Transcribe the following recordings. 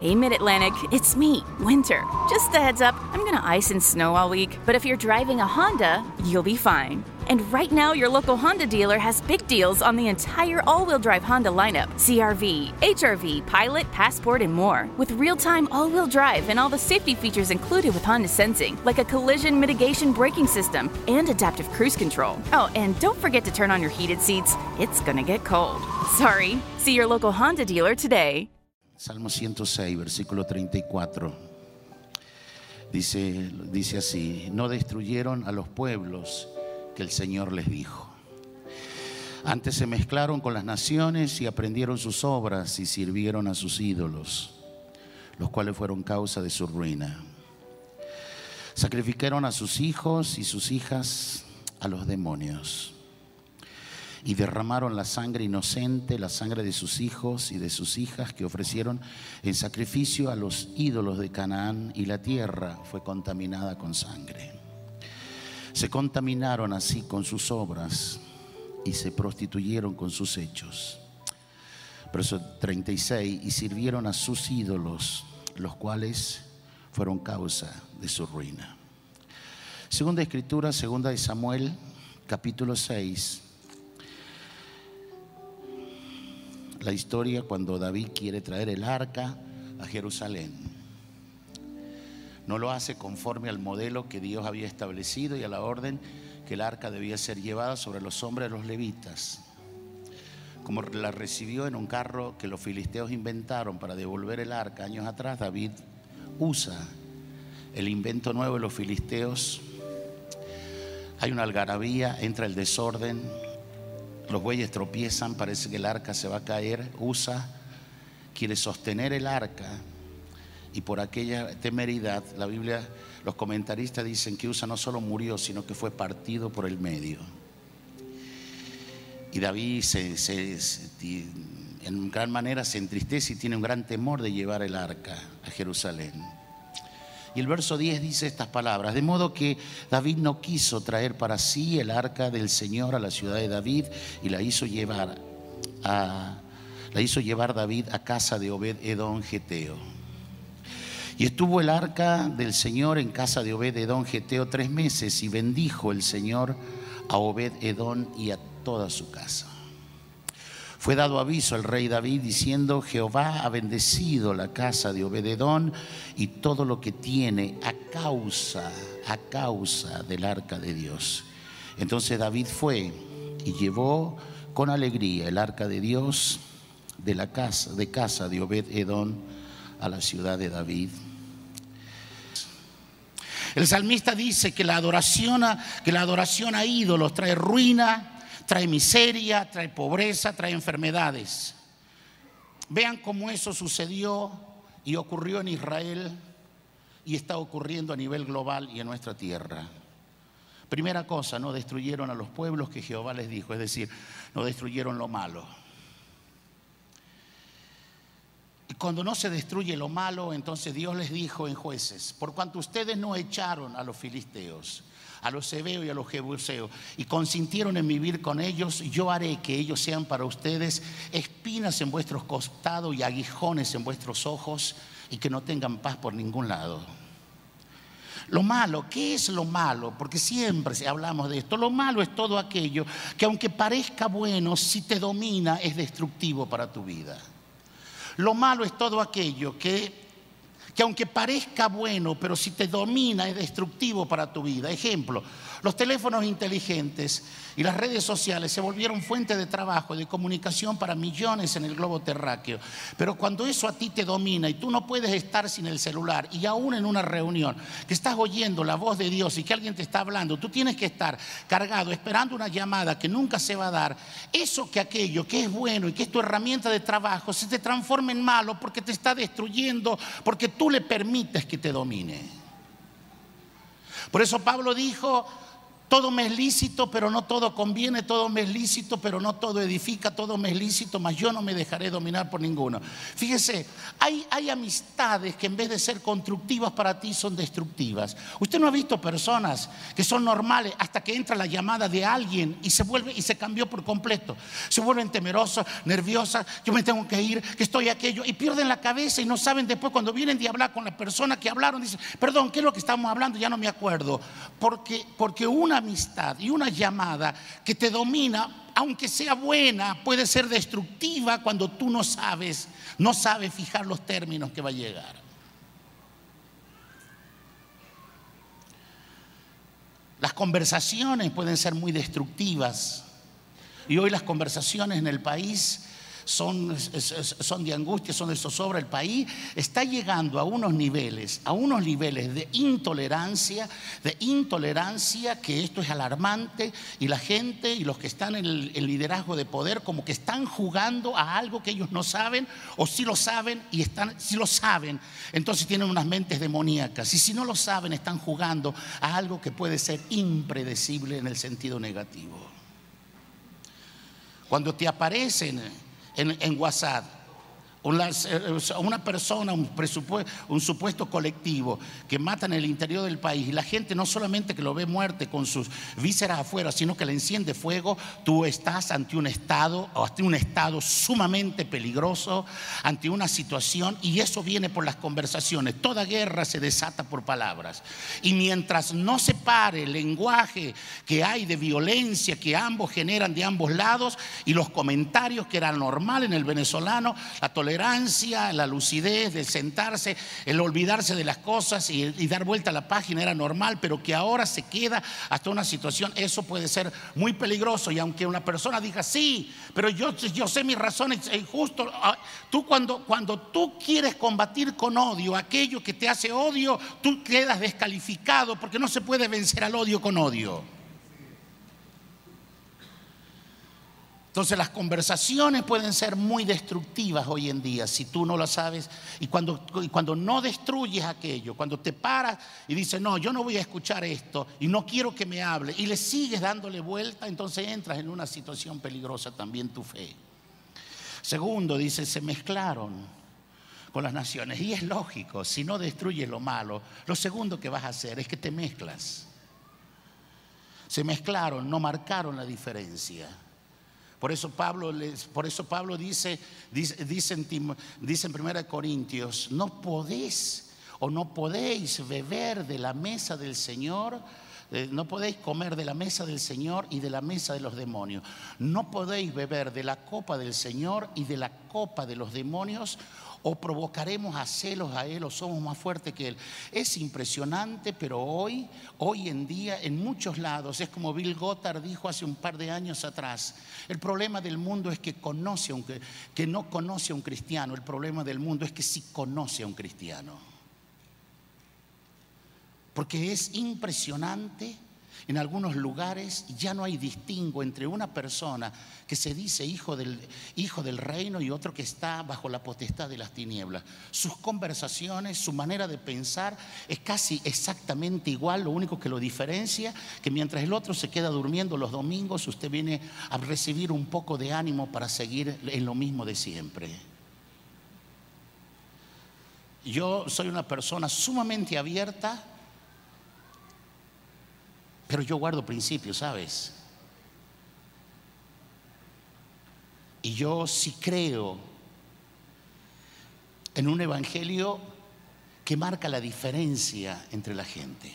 Hey, Mid Atlantic, it's me, Winter. Just a heads up, I'm gonna ice and snow all week, but if you're driving a Honda, you'll be fine. And right now, your local Honda dealer has big deals on the entire all wheel drive Honda lineup CRV, HRV, Pilot, Passport, and more. With real time all wheel drive and all the safety features included with Honda Sensing, like a collision mitigation braking system and adaptive cruise control. Oh, and don't forget to turn on your heated seats, it's gonna get cold. Sorry. See your local Honda dealer today. Salmo 106, versículo 34. Dice, dice así, no destruyeron a los pueblos que el Señor les dijo. Antes se mezclaron con las naciones y aprendieron sus obras y sirvieron a sus ídolos, los cuales fueron causa de su ruina. Sacrificaron a sus hijos y sus hijas a los demonios y derramaron la sangre inocente, la sangre de sus hijos y de sus hijas que ofrecieron en sacrificio a los ídolos de Canaán y la tierra fue contaminada con sangre. Se contaminaron así con sus obras y se prostituyeron con sus hechos. Verso 36, y sirvieron a sus ídolos, los cuales fueron causa de su ruina. Segunda escritura, segunda de Samuel, capítulo 6. La historia cuando David quiere traer el arca a Jerusalén. No lo hace conforme al modelo que Dios había establecido y a la orden que el arca debía ser llevada sobre los hombres de los levitas. Como la recibió en un carro que los filisteos inventaron para devolver el arca años atrás, David usa el invento nuevo de los filisteos. Hay una algarabía, entra el desorden, los bueyes tropiezan, parece que el arca se va a caer. Usa quiere sostener el arca y por aquella temeridad, la Biblia, los comentaristas dicen que Usa no solo murió, sino que fue partido por el medio. Y David en gran manera se entristece y tiene un gran temor de llevar el arca a Jerusalén. Y el verso 10 dice estas palabras, de modo que David no quiso traer para sí el arca del Señor a la ciudad de David y la hizo llevar la hizo llevar David a casa de Obed Edom Geteo. Y estuvo el arca del Señor en casa de Obed Edom Geteo tres meses y bendijo el Señor a Obed Edom y a toda su casa. Fue dado aviso al rey David diciendo, Jehová ha bendecido la casa de Obededón y todo lo que tiene a causa, a causa del arca de Dios. Entonces David fue y llevó con alegría el arca de Dios de la casa de casa de Obed-edom a la ciudad de David. El salmista dice que la adoración a, que la adoración a ídolos trae ruina, trae miseria, trae pobreza, trae enfermedades. Vean cómo eso sucedió y ocurrió en Israel y está ocurriendo a nivel global y en nuestra tierra. Primera cosa, no destruyeron a los pueblos que Jehová les dijo, es decir, no destruyeron lo malo. Y cuando no se destruye lo malo, entonces Dios les dijo en jueces, por cuanto ustedes no echaron a los filisteos, a los hebeos y a los jebuseos, y consintieron en vivir con ellos, yo haré que ellos sean para ustedes espinas en vuestros costados y aguijones en vuestros ojos, y que no tengan paz por ningún lado. Lo malo, ¿qué es lo malo? Porque siempre hablamos de esto. Lo malo es todo aquello que aunque parezca bueno, si te domina es destructivo para tu vida. Lo malo es todo aquello que que aunque parezca bueno, pero si te domina es destructivo para tu vida. Ejemplo, los teléfonos inteligentes y las redes sociales se volvieron fuente de trabajo y de comunicación para millones en el globo terráqueo. Pero cuando eso a ti te domina y tú no puedes estar sin el celular y aún en una reunión que estás oyendo la voz de Dios y que alguien te está hablando, tú tienes que estar cargado esperando una llamada que nunca se va a dar, eso que aquello que es bueno y que es tu herramienta de trabajo se te transforma en malo porque te está destruyendo, porque tú le permites que te domine. Por eso Pablo dijo, Todo me es lícito, pero no todo conviene, todo me es lícito, pero no todo edifica, todo me es lícito, mas yo no me dejaré dominar por ninguno. Fíjese, hay, hay amistades que en vez de ser constructivas para ti son destructivas. Usted no ha visto personas que son normales hasta que entra la llamada de alguien y se vuelve y se cambió por completo. Se vuelven temerosas, nerviosas, yo me tengo que ir, que estoy aquello, y pierden la cabeza y no saben después cuando vienen de hablar con la persona que hablaron, dicen, perdón, ¿qué es lo que estamos hablando? Ya no me acuerdo. Porque, porque una amistad y una llamada que te domina, aunque sea buena, puede ser destructiva cuando tú no sabes, no sabes fijar los términos que va a llegar. Las conversaciones pueden ser muy destructivas. Y hoy las conversaciones en el país son, son de angustia, son de zozobra. El país está llegando a unos niveles, a unos niveles de intolerancia, de intolerancia, que esto es alarmante y la gente y los que están en el, liderazgo de poder como que están jugando a algo que ellos no saben o si lo saben y están, si lo saben, entonces tienen unas mentes demoníacas y si no lo saben están jugando a algo que puede ser impredecible en el sentido negativo. Cuando te aparecen en, WhatsApp. Eh, una persona, un, un supuesto colectivo que mata en el interior del país y la gente no solamente que lo ve muerte con sus vísceras afuera, sino que le enciende fuego, tú estás ante un estado, ante un estado sumamente peligroso, ante una situación y eso viene por las conversaciones. Toda guerra se desata por palabras. Y mientras no se pare el lenguaje que hay de violencia que ambos generan de ambos lados y los comentarios que eran normal en el venezolano, la tolerancia la lucidez de sentarse, el olvidarse de las cosas y, dar vuelta a la página era normal, pero que ahora se queda hasta una situación, eso puede ser muy peligroso. Y aunque una persona diga, sí, pero yo, yo sé mis razones, es justo, ah, tú cuando, cuando tú quieres combatir con odio aquello que te hace odio, tú quedas descalificado porque no se puede vencer al odio con odio. Entonces las conversaciones pueden ser muy destructivas hoy en día si tú no lo sabes. Y cuando, cuando no destruyes aquello, cuando te paras y dices, no, yo no voy a escuchar esto y no quiero que me hable, y le sigues dándole vuelta, entonces entras en una situación peligrosa también tu fe. Segundo, dice, se mezclaron con las naciones. Y es lógico, si no destruyes lo malo, lo segundo que vas a hacer es que te mezclas. Se mezclaron, no marcaron la diferencia. Por eso Pablo, por eso Pablo dice, en, dice en 1 Corintios, no podéis o no podéis beber de la mesa del Señor, eh, no podéis comer de la mesa del Señor y de la mesa de los demonios. No podéis beber de la copa del Señor y de la copa de los demonios o provocaremos a celos a Él o somos más fuertes que Él. Es impresionante, pero hoy, hoy en día, en muchos lados, es como Bill Gothard dijo hace un par de años atrás, el problema del mundo es que, conoce que no conoce a un cristiano, el problema del mundo es que sí conoce a un cristiano. Porque es impresionante en algunos lugares ya no hay distingo entre una persona que se dice hijo del, hijo del reino y otro que está bajo la potestad de las tinieblas. Sus conversaciones, su manera de pensar es casi exactamente igual, lo único que lo diferencia, que mientras el otro se queda durmiendo los domingos, usted viene a recibir un poco de ánimo para seguir en lo mismo de siempre. Yo soy una persona sumamente abierta pero yo guardo principios, ¿sabes? Y yo sí creo en un evangelio que marca la diferencia entre la gente.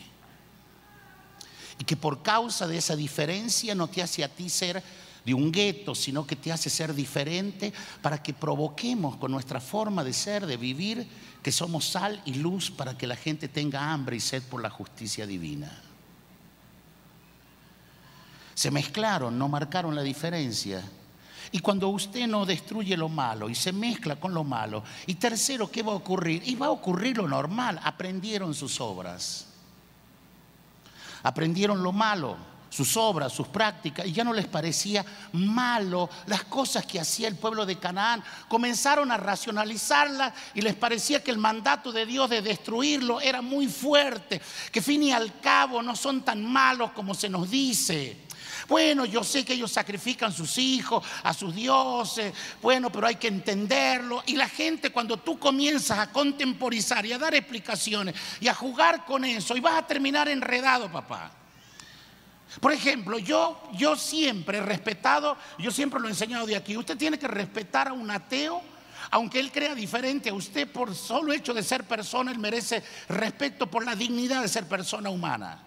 Y que por causa de esa diferencia no te hace a ti ser de un gueto, sino que te hace ser diferente para que provoquemos con nuestra forma de ser, de vivir, que somos sal y luz para que la gente tenga hambre y sed por la justicia divina. Se mezclaron, no marcaron la diferencia. Y cuando usted no destruye lo malo y se mezcla con lo malo, y tercero, ¿qué va a ocurrir? Y va a ocurrir lo normal, aprendieron sus obras. Aprendieron lo malo, sus obras, sus prácticas, y ya no les parecía malo las cosas que hacía el pueblo de Canaán. Comenzaron a racionalizarlas y les parecía que el mandato de Dios de destruirlo era muy fuerte, que fin y al cabo no son tan malos como se nos dice. Bueno, yo sé que ellos sacrifican sus hijos, a sus dioses, bueno, pero hay que entenderlo. Y la gente cuando tú comienzas a contemporizar y a dar explicaciones y a jugar con eso, y vas a terminar enredado, papá. Por ejemplo, yo, yo siempre he respetado, yo siempre lo he enseñado de aquí, usted tiene que respetar a un ateo, aunque él crea diferente a usted por solo hecho de ser persona, él merece respeto por la dignidad de ser persona humana.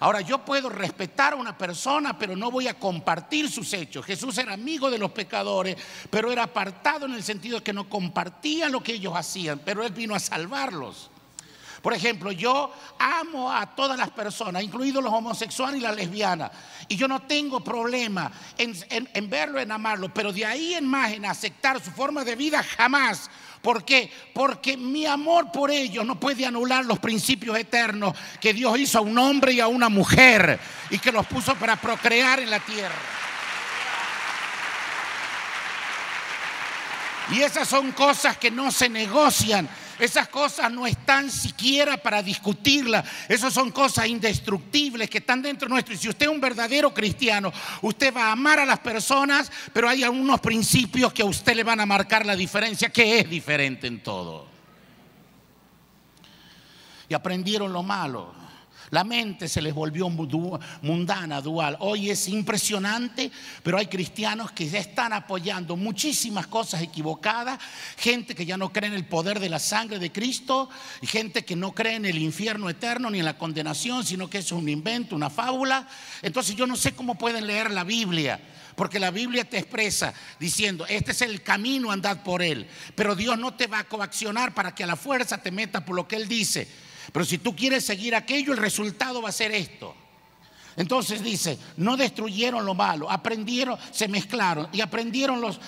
Ahora, yo puedo respetar a una persona, pero no voy a compartir sus hechos. Jesús era amigo de los pecadores, pero era apartado en el sentido de que no compartía lo que ellos hacían, pero él vino a salvarlos. Por ejemplo, yo amo a todas las personas, incluidos los homosexuales y las lesbianas. Y yo no tengo problema en, verlo, en amarlo. Pero de ahí en más, en aceptar su forma de vida, jamás. ¿Por qué? Porque mi amor por ellos no puede anular los principios eternos que Dios hizo a un hombre y a una mujer y que los puso para procrear en la tierra. Y esas son cosas que no se negocian. Esas cosas no están siquiera para discutirlas. Esas son cosas indestructibles que están dentro nuestro. Y si usted es un verdadero cristiano, usted va a amar a las personas, pero hay algunos principios que a usted le van a marcar la diferencia, que es diferente en todo. Y aprendieron lo malo. La mente se les volvió mundana, dual. Hoy es impresionante, pero hay cristianos que ya están apoyando muchísimas cosas equivocadas, gente que ya no cree en el poder de la sangre de Cristo, y gente que no cree en el infierno eterno ni en la condenación, sino que es un invento, una fábula. Entonces yo no sé cómo pueden leer la Biblia. Porque la Biblia te expresa diciendo, este es el camino, andad por él. Pero Dios no te va a coaccionar para que a la fuerza te meta por lo que Él dice. Pero si tú quieres seguir aquello, el resultado va a ser esto. Entonces dice, no destruyeron lo malo, aprendieron, se mezclaron y aprendieron los...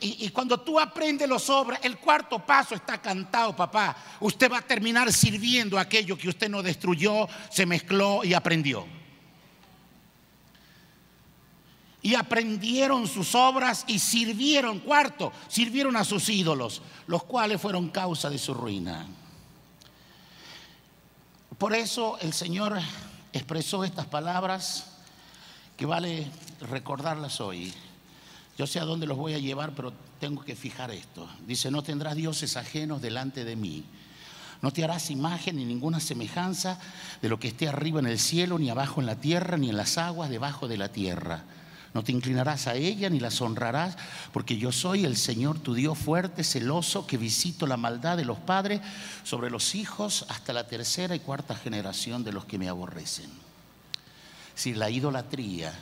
Y, cuando tú aprendes los obras, el cuarto paso está cantado, papá. Usted va a terminar sirviendo aquello que usted no destruyó, se mezcló y aprendió. Y aprendieron sus obras y sirvieron, cuarto, sirvieron a sus ídolos, los cuales fueron causa de su ruina. Por eso el Señor expresó estas palabras que vale recordarlas hoy. Yo sé a dónde los voy a llevar, pero tengo que fijar esto. Dice, no tendrás dioses ajenos delante de mí. No te harás imagen ni ninguna semejanza de lo que esté arriba en el cielo, ni abajo en la tierra, ni en las aguas debajo de la tierra no te inclinarás a ella ni las honrarás, porque yo soy el Señor tu Dios fuerte, celoso, que visito la maldad de los padres sobre los hijos hasta la tercera y cuarta generación de los que me aborrecen. Si la idolatría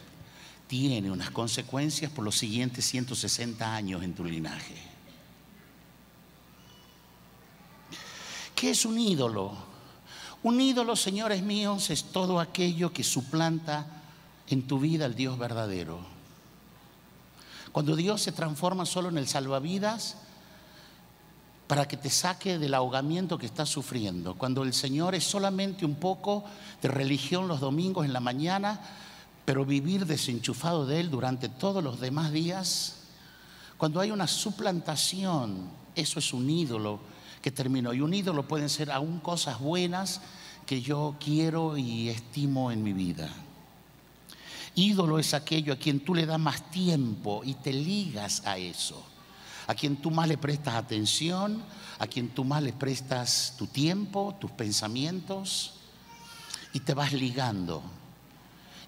tiene unas consecuencias por los siguientes 160 años en tu linaje. ¿Qué es un ídolo? Un ídolo, señores míos, es todo aquello que suplanta en tu vida el Dios verdadero. Cuando Dios se transforma solo en el salvavidas para que te saque del ahogamiento que estás sufriendo. Cuando el Señor es solamente un poco de religión los domingos en la mañana, pero vivir desenchufado de Él durante todos los demás días. Cuando hay una suplantación, eso es un ídolo que terminó. Y un ídolo pueden ser aún cosas buenas que yo quiero y estimo en mi vida. Ídolo es aquello a quien tú le das más tiempo y te ligas a eso. A quien tú más le prestas atención, a quien tú más le prestas tu tiempo, tus pensamientos y te vas ligando.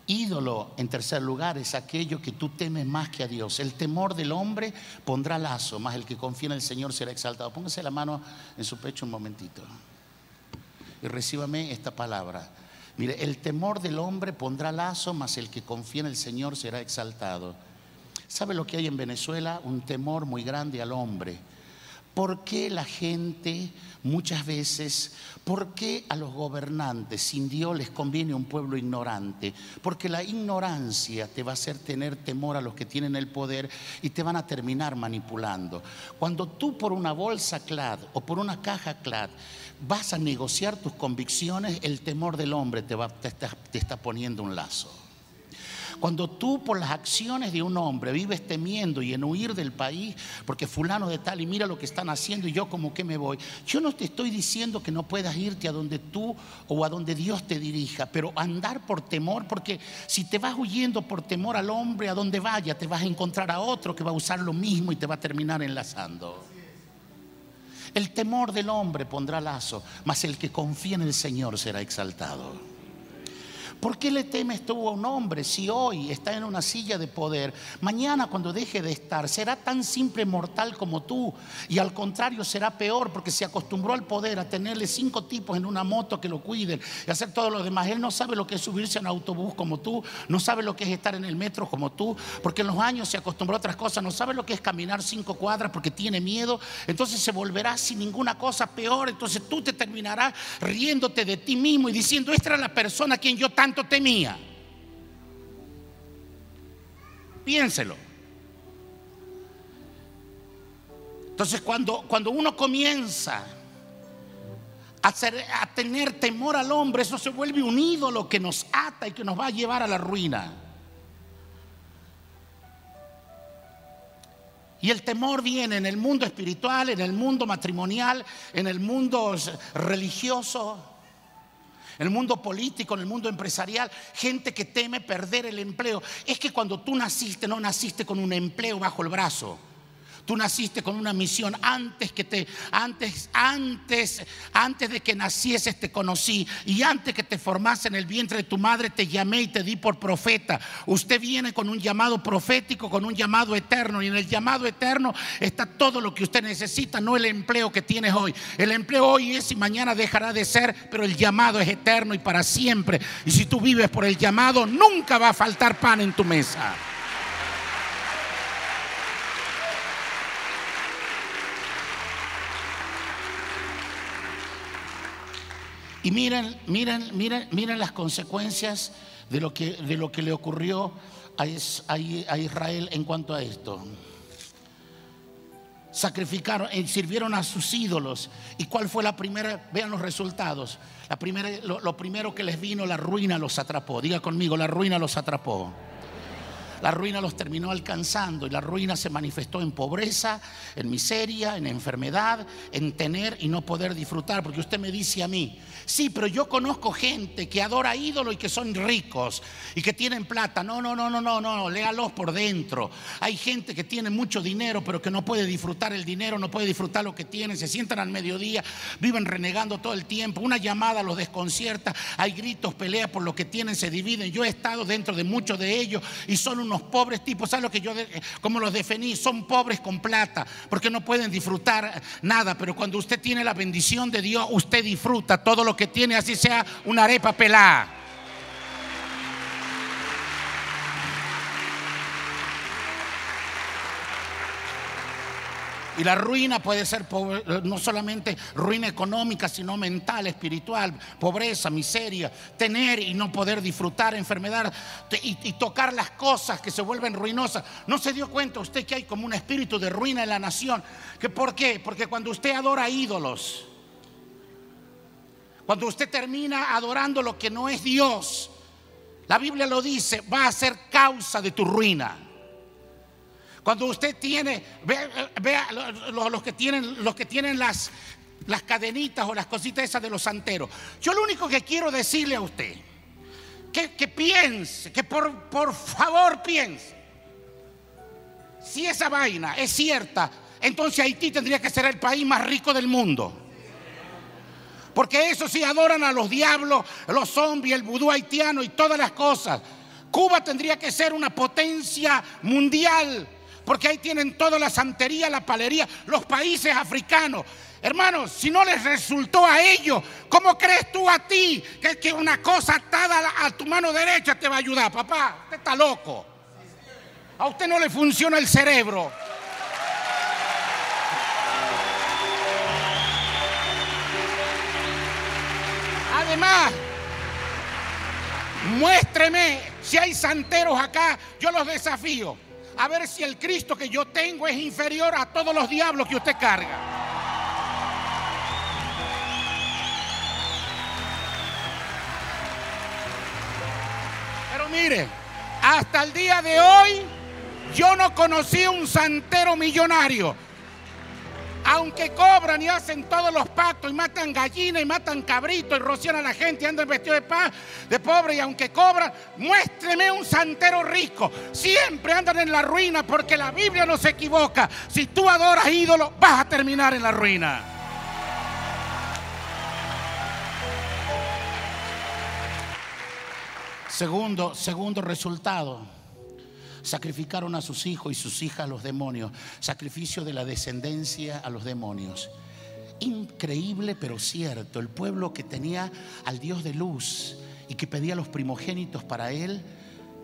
Ídolo, en tercer lugar, es aquello que tú temes más que a Dios. El temor del hombre pondrá lazo, más el que confía en el Señor será exaltado. Póngase la mano en su pecho un momentito y recíbame esta palabra. Mire, el temor del hombre pondrá lazo, mas el que confía en el Señor será exaltado. ¿Sabe lo que hay en Venezuela? Un temor muy grande al hombre. ¿Por qué la gente muchas veces, por qué a los gobernantes sin Dios les conviene un pueblo ignorante? Porque la ignorancia te va a hacer tener temor a los que tienen el poder y te van a terminar manipulando. Cuando tú por una bolsa CLAD o por una caja CLAD vas a negociar tus convicciones, el temor del hombre te, te está poniendo un lazo. Cuando tú por las acciones de un hombre vives temiendo y en huir del país, porque fulano de tal y mira lo que están haciendo y yo como que me voy. Yo no te estoy diciendo que no puedas irte a donde tú o a donde Dios te dirija, pero andar por temor, porque si te vas huyendo por temor al hombre, a donde vaya, te vas a encontrar a otro que va a usar lo mismo y te va a terminar enlazando. El temor del hombre pondrá lazo, mas el que confía en el Señor será exaltado. ¿Por qué le temes tú a un hombre si hoy está en una silla de poder? Mañana cuando deje de estar será tan simple mortal como tú y al contrario será peor porque se acostumbró al poder a tenerle cinco tipos en una moto que lo cuiden y hacer todo lo demás. Él no sabe lo que es subirse a un autobús como tú, no sabe lo que es estar en el metro como tú, porque en los años se acostumbró a otras cosas, no sabe lo que es caminar cinco cuadras porque tiene miedo, entonces se volverá sin ninguna cosa peor, entonces tú te terminarás riéndote de ti mismo y diciendo, esta era la persona a quien yo tanto temía. Piénselo. Entonces cuando, cuando uno comienza a, a tener temor al hombre, eso se vuelve un ídolo que nos ata y que nos va a llevar a la ruina. Y el temor viene en el mundo espiritual, en el mundo matrimonial, en el mundo religioso en el mundo político, en el mundo empresarial, gente que teme perder el empleo. Es que cuando tú naciste, no naciste con un empleo bajo el brazo. Tú naciste con una misión antes que te antes antes antes de que nacieses te conocí y antes que te formase en el vientre de tu madre te llamé y te di por profeta. Usted viene con un llamado profético, con un llamado eterno y en el llamado eterno está todo lo que usted necesita, no el empleo que tienes hoy. El empleo hoy es y mañana dejará de ser, pero el llamado es eterno y para siempre. Y si tú vives por el llamado, nunca va a faltar pan en tu mesa. Y miren, miren, miren, miren las consecuencias de lo que, de lo que le ocurrió a, a Israel en cuanto a esto sacrificaron y sirvieron a sus ídolos. ¿Y cuál fue la primera? Vean los resultados. La primera, lo, lo, primero que les vino, la ruina los atrapó. Diga conmigo, la ruina los atrapó. La ruina los terminó alcanzando y la ruina se manifestó en pobreza, en miseria, en enfermedad, en tener y no poder disfrutar. Porque usted me dice a mí, sí, pero yo conozco gente que adora ídolo y que son ricos y que tienen plata. No, no, no, no, no, no, léalos por dentro. Hay gente que tiene mucho dinero pero que no puede disfrutar el dinero, no puede disfrutar lo que tiene, se sientan al mediodía, viven renegando todo el tiempo. Una llamada los desconcierta, hay gritos, peleas por lo que tienen, se dividen. Yo he estado dentro de muchos de ellos y son un unos pobres tipos, ¿sabes lo que yo, como los definí? Son pobres con plata, porque no pueden disfrutar nada, pero cuando usted tiene la bendición de Dios, usted disfruta todo lo que tiene, así sea una arepa pelada. Y la ruina puede ser no solamente ruina económica, sino mental, espiritual, pobreza, miseria, tener y no poder disfrutar, enfermedad y, tocar las cosas que se vuelven ruinosas. ¿No se dio cuenta usted que hay como un espíritu de ruina en la nación? ¿Que ¿Por qué? Porque cuando usted adora ídolos, cuando usted termina adorando lo que no es Dios, la Biblia lo dice, va a ser causa de tu ruina. Cuando usted tiene, vea, los, que tienen, los que tienen las, las cadenitas o las cositas esas de los santeros. Yo lo único que quiero decirle a usted, que, piense, que por, por favor piense, si esa vaina es cierta, entonces Haití tendría que ser el país más rico del mundo. Porque eso sí adoran a los diablos, los zombies, el vudú haitiano y todas las cosas. Cuba tendría que ser una potencia mundial porque ahí tienen toda la santería, la palería, los países africanos. Hermanos, si no les resultó a ellos, ¿cómo crees tú a ti que, que una cosa atada a, tu mano derecha te va a ayudar? Papá, usted está loco. A usted no le funciona el cerebro. Además, muéstreme si hay santeros acá, yo los desafío a ver si el Cristo que yo tengo es inferior a todos los diablos que usted carga. Pero mire, Hasta el día de hoy yo no conocí un santero millonario. Aunque cobran y hacen todos los pactos y matan gallinas y matan cabritos y rocian a la gente y andan vestidos de paz, de pobre y aunque cobran, muéstreme un santero rico. Siempre andan en la ruina porque la Biblia no se equivoca. Si tú adoras ídolos, vas a terminar en la ruina. Segundo, segundo resultado. Sacrificaron a sus hijos y sus hijas a los demonios. Sacrificio de la descendencia a los demonios. Increíble pero cierto. El pueblo que tenía al Dios de luz y que pedía los primogénitos para él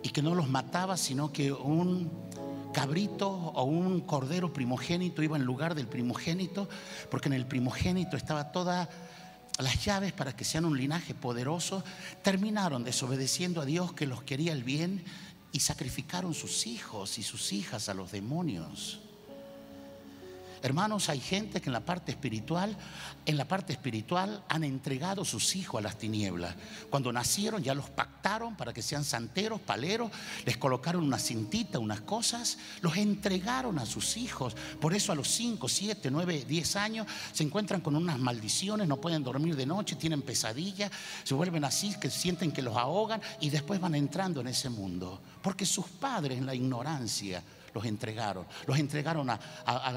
y que no los mataba, sino que un cabrito o un cordero primogénito iba en lugar del primogénito, porque en el primogénito estaba toda las llaves para que sean un linaje poderoso, terminaron desobedeciendo a Dios que los quería el bien y sacrificaron sus hijos y sus hijas a los demonios. Hermanos, hay gente que en la parte espiritual, en la parte espiritual han entregado sus hijos a las tinieblas. Cuando nacieron ya los pactaron para que sean santeros, paleros, les colocaron una cintita, unas cosas, los entregaron a sus hijos. Por eso a los 5, 7, 9, 10 años se encuentran con unas maldiciones, no pueden dormir de noche, tienen pesadillas, se vuelven así, que sienten que los ahogan y después van entrando en ese mundo. Porque sus padres en la ignorancia los entregaron. Los entregaron a,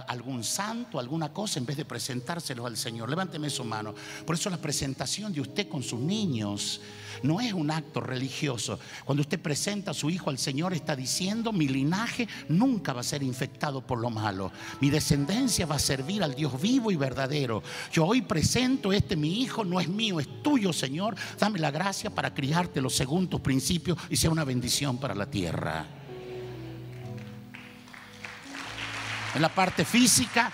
algún santo, alguna cosa, en vez de presentárselos al Señor. Levánteme su mano. Por eso la presentación de usted con sus niños no es un acto religioso. Cuando usted presenta a su hijo al Señor, está diciendo, mi linaje nunca va a ser infectado por lo malo. Mi descendencia va a servir al Dios vivo y verdadero. Yo hoy presento este, mi hijo no es mío, es tuyo, Señor. Dame la gracia para criártelo según tus principios y sea una bendición para la tierra. En la parte física,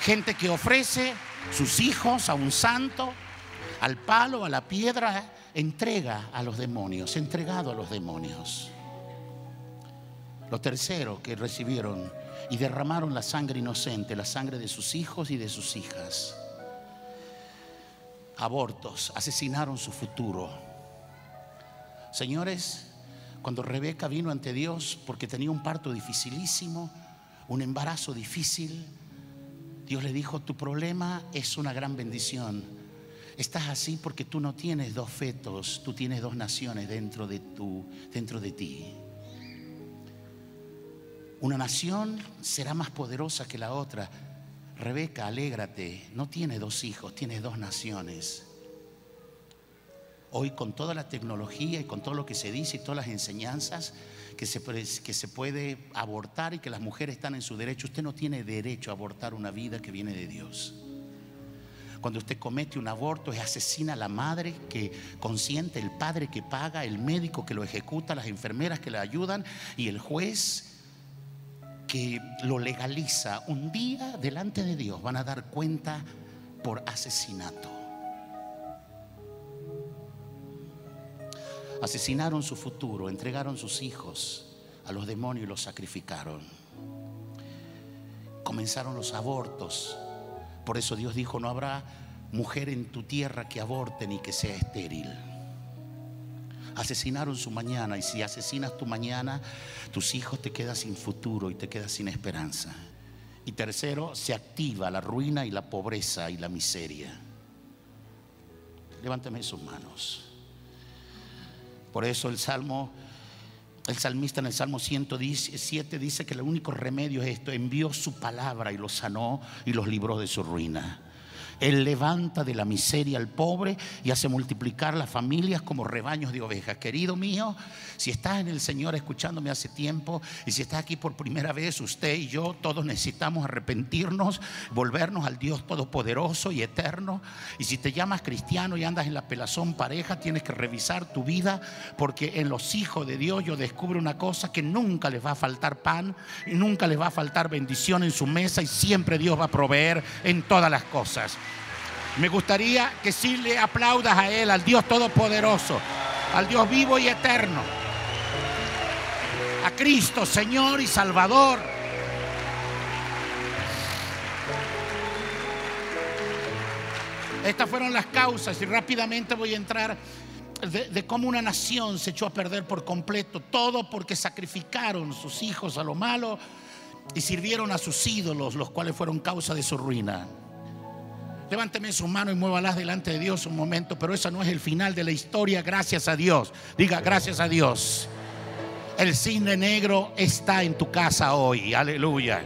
gente que ofrece sus hijos a un santo, al palo, a la piedra, entrega a los demonios, entregado a los demonios. Lo tercero que recibieron y derramaron la sangre inocente, la sangre de sus hijos y de sus hijas. Abortos, asesinaron su futuro. Señores, cuando Rebeca vino ante Dios porque tenía un parto dificilísimo, un embarazo difícil, Dios le dijo, tu problema es una gran bendición. Estás así porque tú no tienes dos fetos, tú tienes dos naciones dentro de, tu, dentro de ti. Una nación será más poderosa que la otra. Rebeca, alégrate, no tiene dos hijos, tiene dos naciones. Hoy con toda la tecnología y con todo lo que se dice y todas las enseñanzas, que se, que se puede abortar y que las mujeres están en su derecho. Usted no tiene derecho a abortar una vida que viene de Dios. Cuando usted comete un aborto, es asesina a la madre que consiente, el padre que paga, el médico que lo ejecuta, las enfermeras que le ayudan y el juez que lo legaliza. Un día delante de Dios van a dar cuenta por asesinato. Asesinaron su futuro, entregaron sus hijos a los demonios y los sacrificaron. Comenzaron los abortos. Por eso Dios dijo, no habrá mujer en tu tierra que aborte ni que sea estéril. Asesinaron su mañana y si asesinas tu mañana, tus hijos te quedan sin futuro y te quedas sin esperanza. Y tercero, se activa la ruina y la pobreza y la miseria. Levántame sus manos. Por eso el Salmo, el salmista en el Salmo 117 dice que el único remedio es esto, envió su palabra y los sanó y los libró de su ruina. Él levanta de la miseria al pobre y hace multiplicar las familias como rebaños de ovejas. Querido mío, si estás en el Señor escuchándome hace tiempo y si estás aquí por primera vez, usted y yo, todos necesitamos arrepentirnos, volvernos al Dios Todopoderoso y Eterno. Y si te llamas cristiano y andas en la pelazón pareja, tienes que revisar tu vida porque en los hijos de Dios yo descubro una cosa que nunca les va a faltar pan y nunca les va a faltar bendición en su mesa y siempre Dios va a proveer en todas las cosas. Me gustaría que sí le aplaudas a Él, al Dios Todopoderoso, al Dios vivo y eterno, a Cristo, Señor y Salvador. Estas fueron las causas y rápidamente voy a entrar de, de cómo una nación se echó a perder por completo, todo porque sacrificaron sus hijos a lo malo y sirvieron a sus ídolos, los cuales fueron causa de su ruina. Levánteme su mano y muévalas delante de Dios un momento, pero eso no es el final de la historia, gracias a Dios. Diga, gracias a Dios. El cisne negro está en tu casa hoy, aleluya.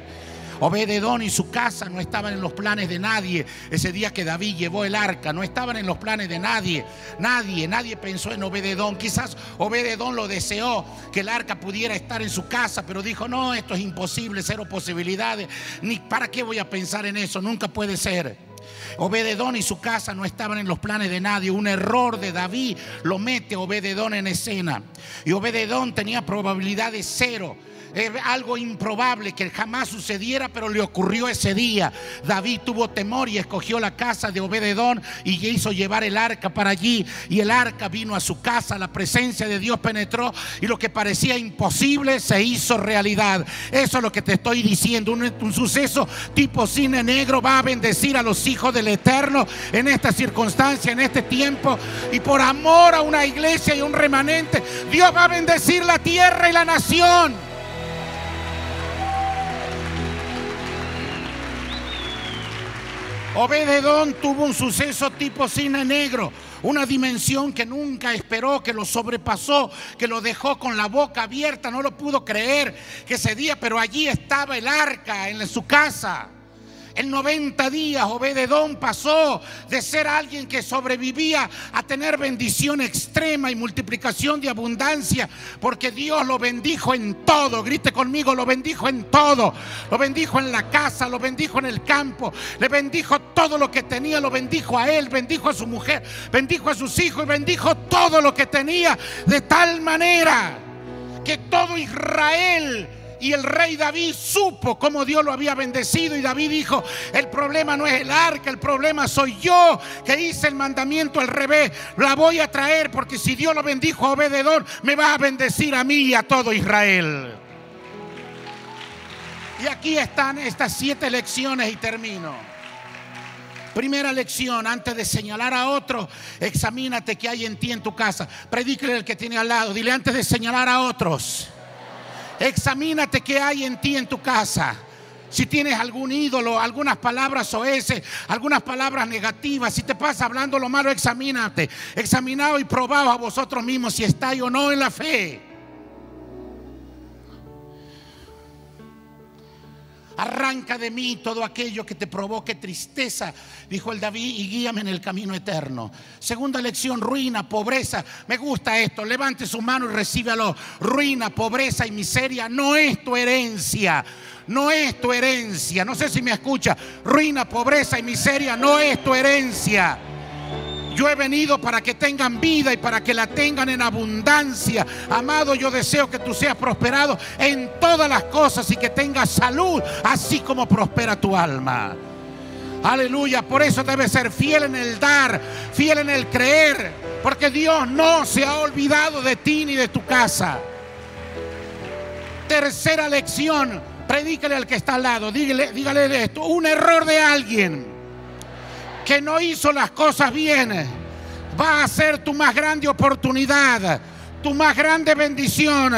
Obededón y su casa no estaban en los planes de nadie. Ese día que David llevó el arca, no estaban en los planes de nadie. Nadie, nadie pensó en Obededón. Quizás Obededón lo deseó, que el arca pudiera estar en su casa, pero dijo, no, esto es imposible, cero posibilidades. Ni para qué voy a pensar en eso, nunca puede ser. Obededón y su casa no estaban en los planes de nadie. Un error de David lo mete Obededón en escena. Y Obededón tenía probabilidad de cero algo improbable que jamás sucediera, pero le ocurrió ese día. David tuvo temor y escogió la casa de Obededón y hizo llevar el arca para allí. Y el arca vino a su casa, la presencia de Dios penetró y lo que parecía imposible se hizo realidad. Eso es lo que te estoy diciendo. Un, un suceso tipo cine negro va a bendecir a los hijos del Eterno en esta circunstancia, en este tiempo. Y por amor a una iglesia y un remanente, Dios va a bendecir la tierra y la nación. Obededón tuvo un suceso tipo cine negro, una dimensión que nunca esperó, que lo sobrepasó, que lo dejó con la boca abierta, no lo pudo creer que ese día, pero allí estaba el arca en su casa. En 90 días Obededón pasó de ser alguien que sobrevivía a tener bendición extrema y multiplicación de abundancia, porque Dios lo bendijo en todo. Grite conmigo, lo bendijo en todo. Lo bendijo en la casa, lo bendijo en el campo, le bendijo todo lo que tenía, lo bendijo a él, bendijo a su mujer, bendijo a sus hijos y bendijo todo lo que tenía de tal manera que todo Israel y el rey David supo cómo Dios lo había bendecido. Y David dijo: El problema no es el arca, el problema soy yo que hice el mandamiento al revés. La voy a traer porque si Dios lo bendijo a Obededón, me va a bendecir a mí y a todo Israel. Y aquí están estas siete lecciones y termino. Primera lección, antes de señalar a otro, examínate qué hay en ti en tu casa. Predíquele el que tiene al lado. Dile antes de señalar a otros. Examínate qué hay en ti en tu casa. Si tienes algún ídolo, algunas palabras o ese, algunas palabras negativas, si te pasa hablando lo malo, examínate. Examinado y probado a vosotros mismos si estáis o no en la fe. Arranca de mí todo aquello que te provoque tristeza, dijo el David, y guíame en el camino eterno. Segunda lección, ruina, pobreza. Me gusta esto, levante su mano y recíbalo. Ruina, pobreza y miseria no es tu herencia. No es tu herencia. No sé si me escucha. Ruina, pobreza y miseria no es tu herencia. Yo he venido para que tengan vida y para que la tengan en abundancia. Amado, yo deseo que tú seas prosperado en todas las cosas y que tengas salud, así como prospera tu alma. Aleluya, por eso debes ser fiel en el dar, fiel en el creer, porque Dios no se ha olvidado de ti ni de tu casa. Tercera lección, predícale al que está al lado, dígale, dígale de esto, un error de alguien que no hizo las cosas bien, va a ser tu más grande oportunidad, tu más grande bendición.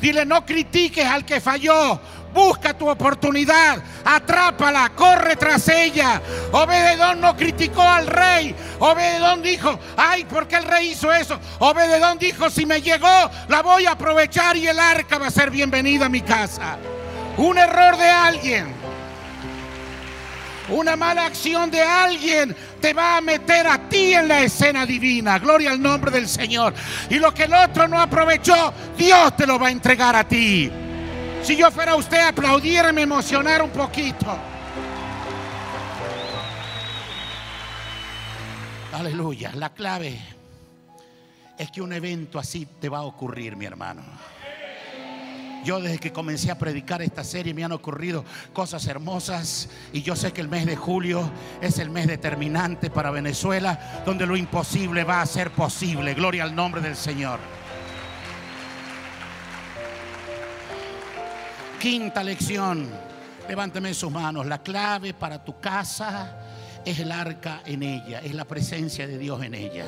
Dile, no critiques al que falló, busca tu oportunidad, atrápala, corre tras ella. Obededón no criticó al rey. Obededón dijo, ay, ¿por qué el rey hizo eso? Obededón dijo, si me llegó, la voy a aprovechar y el arca va a ser bienvenida a mi casa. Un error de alguien una mala acción de alguien te va a meter a ti en la escena divina. Gloria al nombre del Señor. Y lo que el otro no aprovechó, Dios te lo va a entregar a ti. Si yo fuera usted, aplaudiera me emocionara un poquito. Aleluya. La clave es que un evento así te va a ocurrir, mi hermano. Yo desde que comencé a predicar esta serie me han ocurrido cosas hermosas y yo sé que el mes de julio es el mes determinante para Venezuela, donde lo imposible va a ser posible. Gloria al nombre del Señor. Quinta lección. Levánteme sus manos. La clave para tu casa es el arca en ella, es la presencia de Dios en ella.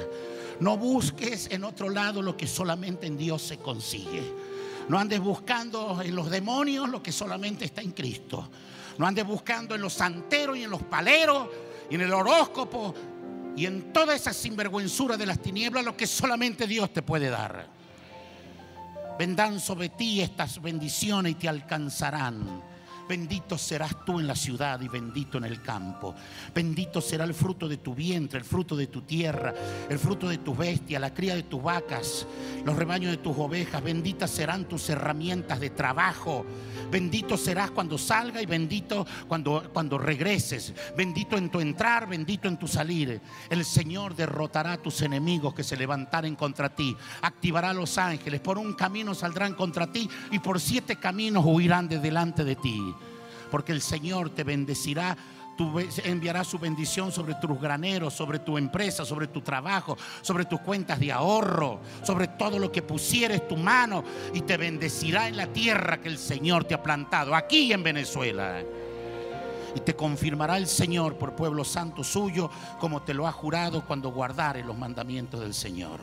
No busques en otro lado lo que solamente en Dios se consigue. No andes buscando en los demonios lo que solamente está en Cristo. No andes buscando en los santeros y en los paleros y en el horóscopo y en toda esa sinvergüenzura de las tinieblas lo que solamente Dios te puede dar. Vendrán sobre ti estas bendiciones y te alcanzarán. Bendito serás tú en la ciudad y bendito en el campo. Bendito será el fruto de tu vientre, el fruto de tu tierra, el fruto de tus bestias, la cría de tus vacas, los rebaños de tus ovejas. Benditas serán tus herramientas de trabajo. Bendito serás cuando salga y bendito cuando, cuando regreses. Bendito en tu entrar, bendito en tu salir. El Señor derrotará a tus enemigos que se levantaren contra ti. Activará a los ángeles. Por un camino saldrán contra ti y por siete caminos huirán de delante de ti porque el Señor te bendecirá. Enviará su bendición sobre tus graneros, sobre tu empresa, sobre tu trabajo, sobre tus cuentas de ahorro, sobre todo lo que pusieres tu mano y te bendecirá en la tierra que el Señor te ha plantado, aquí en Venezuela. Y te confirmará el Señor por pueblo santo suyo, como te lo ha jurado cuando guardares los mandamientos del Señor.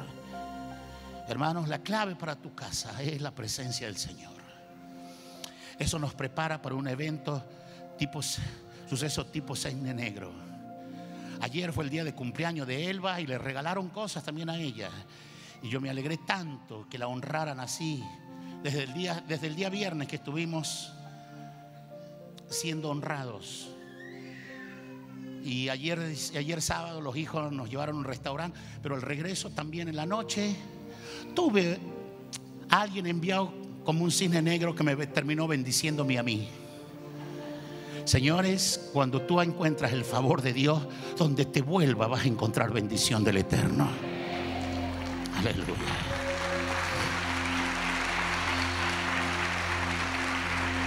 Hermanos, la clave para tu casa es la presencia del Señor. Eso nos prepara para un evento tipo, suceso tipo Seine Negro. Ayer fue el día de cumpleaños de Elba y le regalaron cosas también a ella. Y yo me alegré tanto que la honraran así. Desde el día, desde el día viernes que estuvimos siendo honrados. Y ayer, ayer sábado los hijos nos llevaron a un restaurante, pero el regreso también en la noche tuve alguien enviado como un cine negro que me terminó bendiciéndome a mí. Señores, cuando tú encuentras el favor de Dios, donde te vuelva vas a encontrar bendición del Eterno. Aleluya.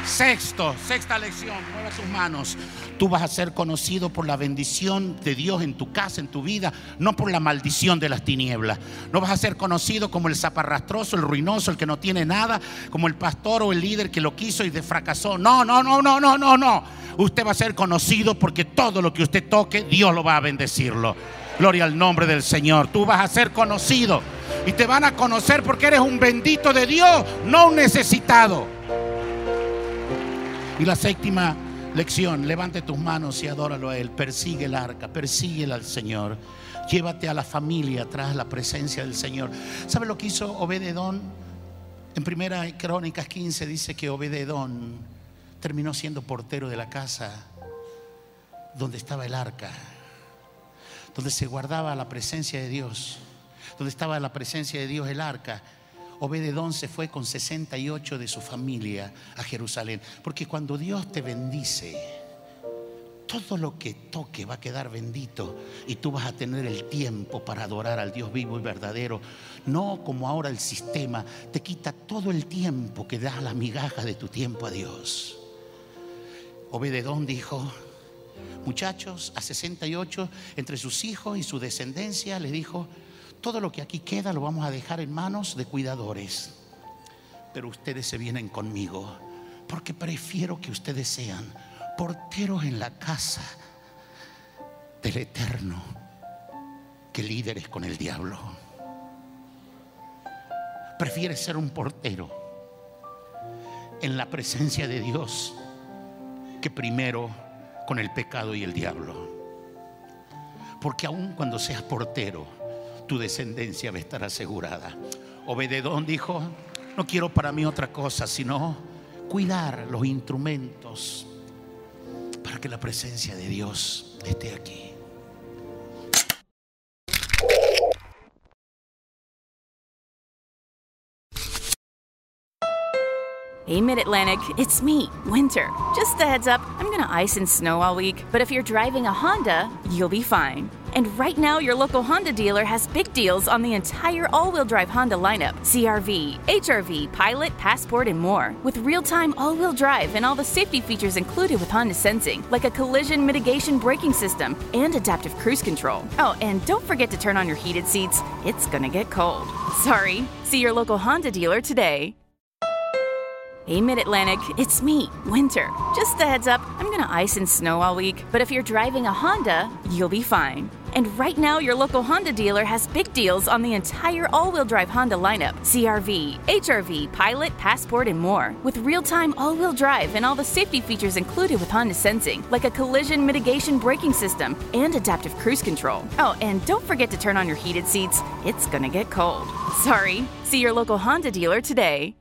Sexto, sexta lección, mueva sus manos. Tú vas a ser conocido por la bendición de Dios en tu casa, en tu vida, no por la maldición de las tinieblas. No vas a ser conocido como el zaparrastroso, el ruinoso, el que no tiene nada, como el pastor o el líder que lo quiso y fracasó. No, no, no, no, no, no, no. Usted va a ser conocido porque todo lo que usted toque, Dios lo va a bendecirlo. Gloria al nombre del Señor. Tú vas a ser conocido y te van a conocer porque eres un bendito de Dios, no un necesitado. Y la séptima lección, levante tus manos y adóralo a Él. Persigue el arca, persigue al Señor. Llévate a la familia tras la presencia del Señor. ¿Sabe lo que hizo Obededón? En primera Crónicas 15 dice que Obededón terminó siendo portero de la casa donde estaba el arca, donde se guardaba la presencia de Dios, donde estaba la presencia de Dios el arca. Obededón se fue con 68 de su familia a Jerusalén. Porque cuando Dios te bendice, todo lo que toque va a quedar bendito y tú vas a tener el tiempo para adorar al Dios vivo y verdadero. No como ahora el sistema te quita todo el tiempo que da la migaja de tu tiempo a Dios. Obededón dijo, muchachos, a 68, entre sus hijos y su descendencia, le dijo, todo lo que aquí queda lo vamos a dejar en manos de cuidadores. Pero ustedes se vienen conmigo porque prefiero que ustedes sean porteros en la casa del Eterno que líderes con el diablo. Prefiere ser un portero en la presencia de Dios que primero con el pecado y el diablo. Porque aun cuando seas portero, tu descendencia va a estar asegurada. Obededón dijo, no quiero para mí otra cosa, sino cuidar los instrumentos para que la presencia de Dios esté aquí. Hey, Mid Atlantic, it's me, Winter. Just a heads up, I'm gonna ice and snow all week, but if you're driving a Honda, you'll be fine. And right now, your local Honda dealer has big deals on the entire all wheel drive Honda lineup CRV, HRV, Pilot, Passport, and more. With real time all wheel drive and all the safety features included with Honda Sensing, like a collision mitigation braking system and adaptive cruise control. Oh, and don't forget to turn on your heated seats, it's gonna get cold. Sorry. See your local Honda dealer today. Hey, Mid Atlantic, it's me, Winter. Just a heads up, I'm gonna ice and snow all week, but if you're driving a Honda, you'll be fine. And right now, your local Honda dealer has big deals on the entire all wheel drive Honda lineup CRV, HRV, Pilot, Passport, and more. With real time all wheel drive and all the safety features included with Honda Sensing, like a collision mitigation braking system and adaptive cruise control. Oh, and don't forget to turn on your heated seats, it's gonna get cold. Sorry. See your local Honda dealer today.